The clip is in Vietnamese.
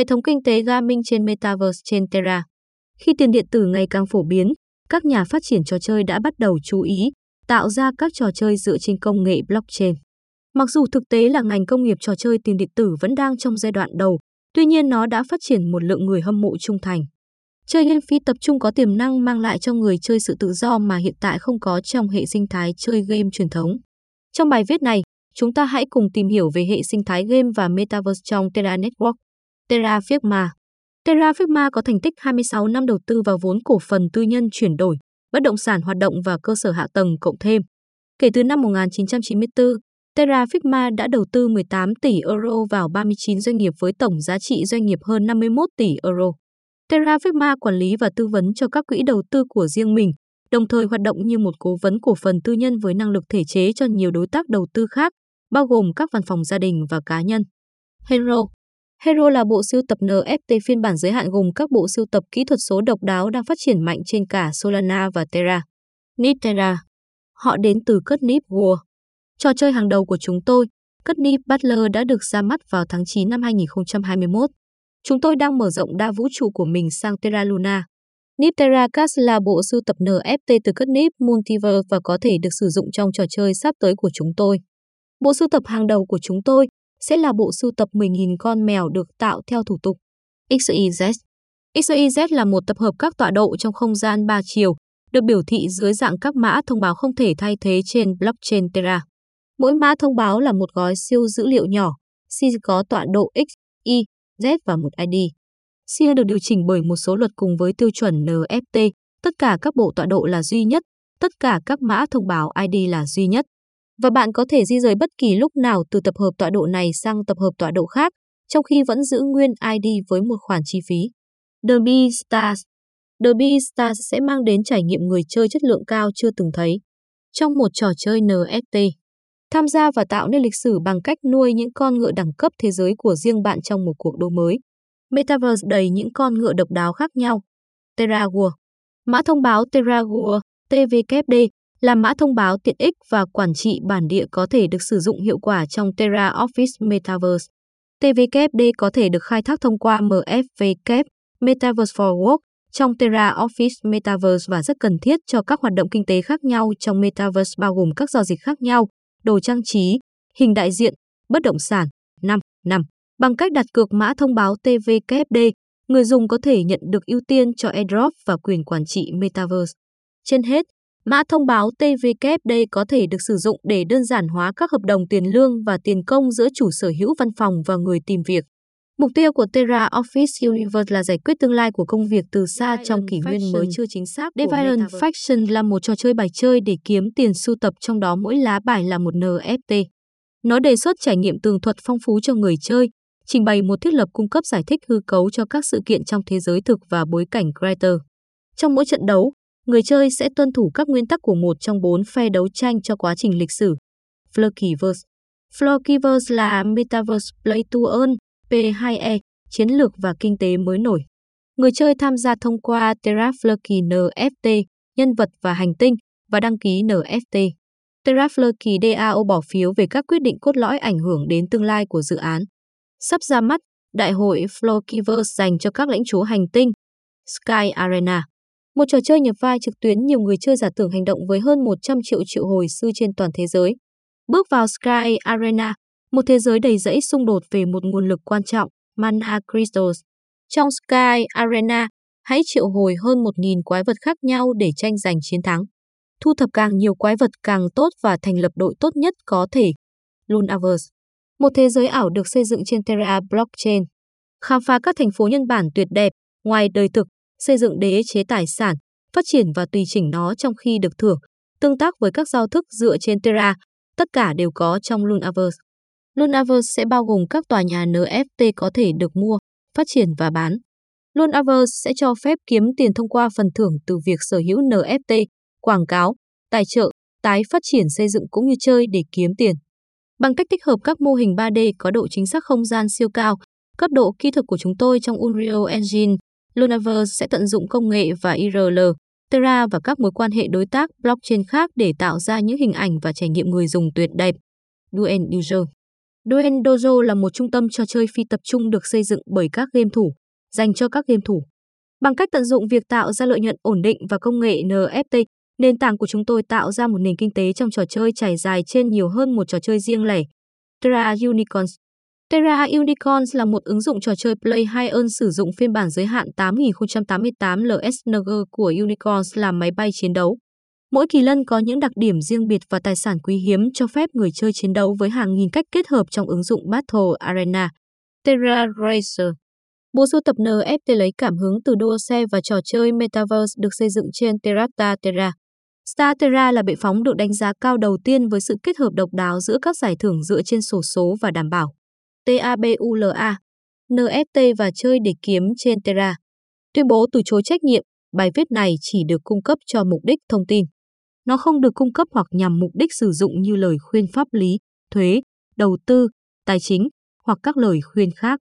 hệ thống kinh tế gaming trên Metaverse trên Terra. Khi tiền điện tử ngày càng phổ biến, các nhà phát triển trò chơi đã bắt đầu chú ý tạo ra các trò chơi dựa trên công nghệ blockchain. Mặc dù thực tế là ngành công nghiệp trò chơi tiền điện tử vẫn đang trong giai đoạn đầu, tuy nhiên nó đã phát triển một lượng người hâm mộ trung thành. Chơi game phi tập trung có tiềm năng mang lại cho người chơi sự tự do mà hiện tại không có trong hệ sinh thái chơi game truyền thống. Trong bài viết này, chúng ta hãy cùng tìm hiểu về hệ sinh thái game và Metaverse trong Terra Network. Terra Firma Terra Firma có thành tích 26 năm đầu tư vào vốn cổ phần tư nhân chuyển đổi, bất động sản hoạt động và cơ sở hạ tầng cộng thêm. Kể từ năm 1994, Terra Firma đã đầu tư 18 tỷ euro vào 39 doanh nghiệp với tổng giá trị doanh nghiệp hơn 51 tỷ euro. Terra Firma quản lý và tư vấn cho các quỹ đầu tư của riêng mình, đồng thời hoạt động như một cố vấn cổ phần tư nhân với năng lực thể chế cho nhiều đối tác đầu tư khác, bao gồm các văn phòng gia đình và cá nhân. Hero Hero là bộ sưu tập NFT phiên bản giới hạn gồm các bộ sưu tập kỹ thuật số độc đáo đang phát triển mạnh trên cả Solana và Terra. Nip Họ đến từ Cất Nip World. Trò chơi hàng đầu của chúng tôi, Cất Nip Butler đã được ra mắt vào tháng 9 năm 2021. Chúng tôi đang mở rộng đa vũ trụ của mình sang Terra Luna. Nip Cast là bộ sưu tập NFT từ Cất Nip Multiverse và có thể được sử dụng trong trò chơi sắp tới của chúng tôi. Bộ sưu tập hàng đầu của chúng tôi sẽ là bộ sưu tập 10.000 con mèo được tạo theo thủ tục XYZ. XYZ là một tập hợp các tọa độ trong không gian 3 chiều, được biểu thị dưới dạng các mã thông báo không thể thay thế trên blockchain Terra. Mỗi mã thông báo là một gói siêu dữ liệu nhỏ, C có tọa độ X, Y, Z và một ID. SIA được điều chỉnh bởi một số luật cùng với tiêu chuẩn NFT, tất cả các bộ tọa độ là duy nhất, tất cả các mã thông báo ID là duy nhất và bạn có thể di rời bất kỳ lúc nào từ tập hợp tọa độ này sang tập hợp tọa độ khác, trong khi vẫn giữ nguyên ID với một khoản chi phí. The Beastars The Beastars sẽ mang đến trải nghiệm người chơi chất lượng cao chưa từng thấy. Trong một trò chơi NFT, tham gia và tạo nên lịch sử bằng cách nuôi những con ngựa đẳng cấp thế giới của riêng bạn trong một cuộc đua mới. Metaverse đầy những con ngựa độc đáo khác nhau. Terra World Mã thông báo Terra World TVKD làm mã thông báo tiện ích và quản trị bản địa có thể được sử dụng hiệu quả trong Terra Office Metaverse. TVKD có thể được khai thác thông qua MFVK Metaverse for Work trong Terra Office Metaverse và rất cần thiết cho các hoạt động kinh tế khác nhau trong Metaverse bao gồm các giao dịch khác nhau, đồ trang trí, hình đại diện, bất động sản. 5. 5. Bằng cách đặt cược mã thông báo TVKD, người dùng có thể nhận được ưu tiên cho airdrop và quyền quản trị Metaverse. Trên hết, Mã thông báo TVKD có thể được sử dụng để đơn giản hóa các hợp đồng tiền lương và tiền công giữa chủ sở hữu văn phòng và người tìm việc. Mục tiêu của Terra Office Universe là giải quyết tương lai của công việc từ xa trong kỷ nguyên mới chưa chính xác. Deviant Faction là một trò chơi bài chơi để kiếm tiền sưu tập trong đó mỗi lá bài là một NFT. Nó đề xuất trải nghiệm tường thuật phong phú cho người chơi, trình bày một thiết lập cung cấp giải thích hư cấu cho các sự kiện trong thế giới thực và bối cảnh creator. Trong mỗi trận đấu, người chơi sẽ tuân thủ các nguyên tắc của một trong bốn phe đấu tranh cho quá trình lịch sử. Flurkyverse Flurkyverse là Metaverse Play to Earn, P2E, chiến lược và kinh tế mới nổi. Người chơi tham gia thông qua Terra Flurky NFT, nhân vật và hành tinh, và đăng ký NFT. Terra Flurky DAO bỏ phiếu về các quyết định cốt lõi ảnh hưởng đến tương lai của dự án. Sắp ra mắt, Đại hội Flurkyverse dành cho các lãnh chúa hành tinh, Sky Arena. Một trò chơi nhập vai trực tuyến nhiều người chơi giả tưởng hành động với hơn 100 triệu triệu hồi sư trên toàn thế giới. Bước vào Sky Arena, một thế giới đầy rẫy xung đột về một nguồn lực quan trọng, Mana Crystals. Trong Sky Arena, hãy triệu hồi hơn 1.000 quái vật khác nhau để tranh giành chiến thắng. Thu thập càng nhiều quái vật càng tốt và thành lập đội tốt nhất có thể. Lunaverse Một thế giới ảo được xây dựng trên Terra Blockchain. Khám phá các thành phố nhân bản tuyệt đẹp, ngoài đời thực, xây dựng đế chế tài sản, phát triển và tùy chỉnh nó trong khi được thưởng, tương tác với các giao thức dựa trên Terra, tất cả đều có trong Lunaverse. Lunaverse sẽ bao gồm các tòa nhà NFT có thể được mua, phát triển và bán. Lunaverse sẽ cho phép kiếm tiền thông qua phần thưởng từ việc sở hữu NFT, quảng cáo, tài trợ, tái phát triển xây dựng cũng như chơi để kiếm tiền. Bằng cách tích hợp các mô hình 3D có độ chính xác không gian siêu cao, cấp độ kỹ thuật của chúng tôi trong Unreal Engine Lunaverse sẽ tận dụng công nghệ và IRL, Terra và các mối quan hệ đối tác blockchain khác để tạo ra những hình ảnh và trải nghiệm người dùng tuyệt đẹp. Duen Dojo Duen Dojo là một trung tâm trò chơi phi tập trung được xây dựng bởi các game thủ, dành cho các game thủ. Bằng cách tận dụng việc tạo ra lợi nhuận ổn định và công nghệ NFT, nền tảng của chúng tôi tạo ra một nền kinh tế trong trò chơi trải dài trên nhiều hơn một trò chơi riêng lẻ. Terra Unicorns Terra Unicorns là một ứng dụng trò chơi Play 2 ơn sử dụng phiên bản giới hạn 8088 LSNG của Unicorns làm máy bay chiến đấu. Mỗi kỳ lân có những đặc điểm riêng biệt và tài sản quý hiếm cho phép người chơi chiến đấu với hàng nghìn cách kết hợp trong ứng dụng Battle Arena. Terra Racer Bộ sưu tập NFT lấy cảm hứng từ đua xe và trò chơi Metaverse được xây dựng trên Terrata Terra. Star Terra là bệ phóng được đánh giá cao đầu tiên với sự kết hợp độc đáo giữa các giải thưởng dựa trên sổ số và đảm bảo. TABULA, NFT và chơi để kiếm trên Terra. Tuyên bố từ chối trách nhiệm, bài viết này chỉ được cung cấp cho mục đích thông tin. Nó không được cung cấp hoặc nhằm mục đích sử dụng như lời khuyên pháp lý, thuế, đầu tư, tài chính hoặc các lời khuyên khác.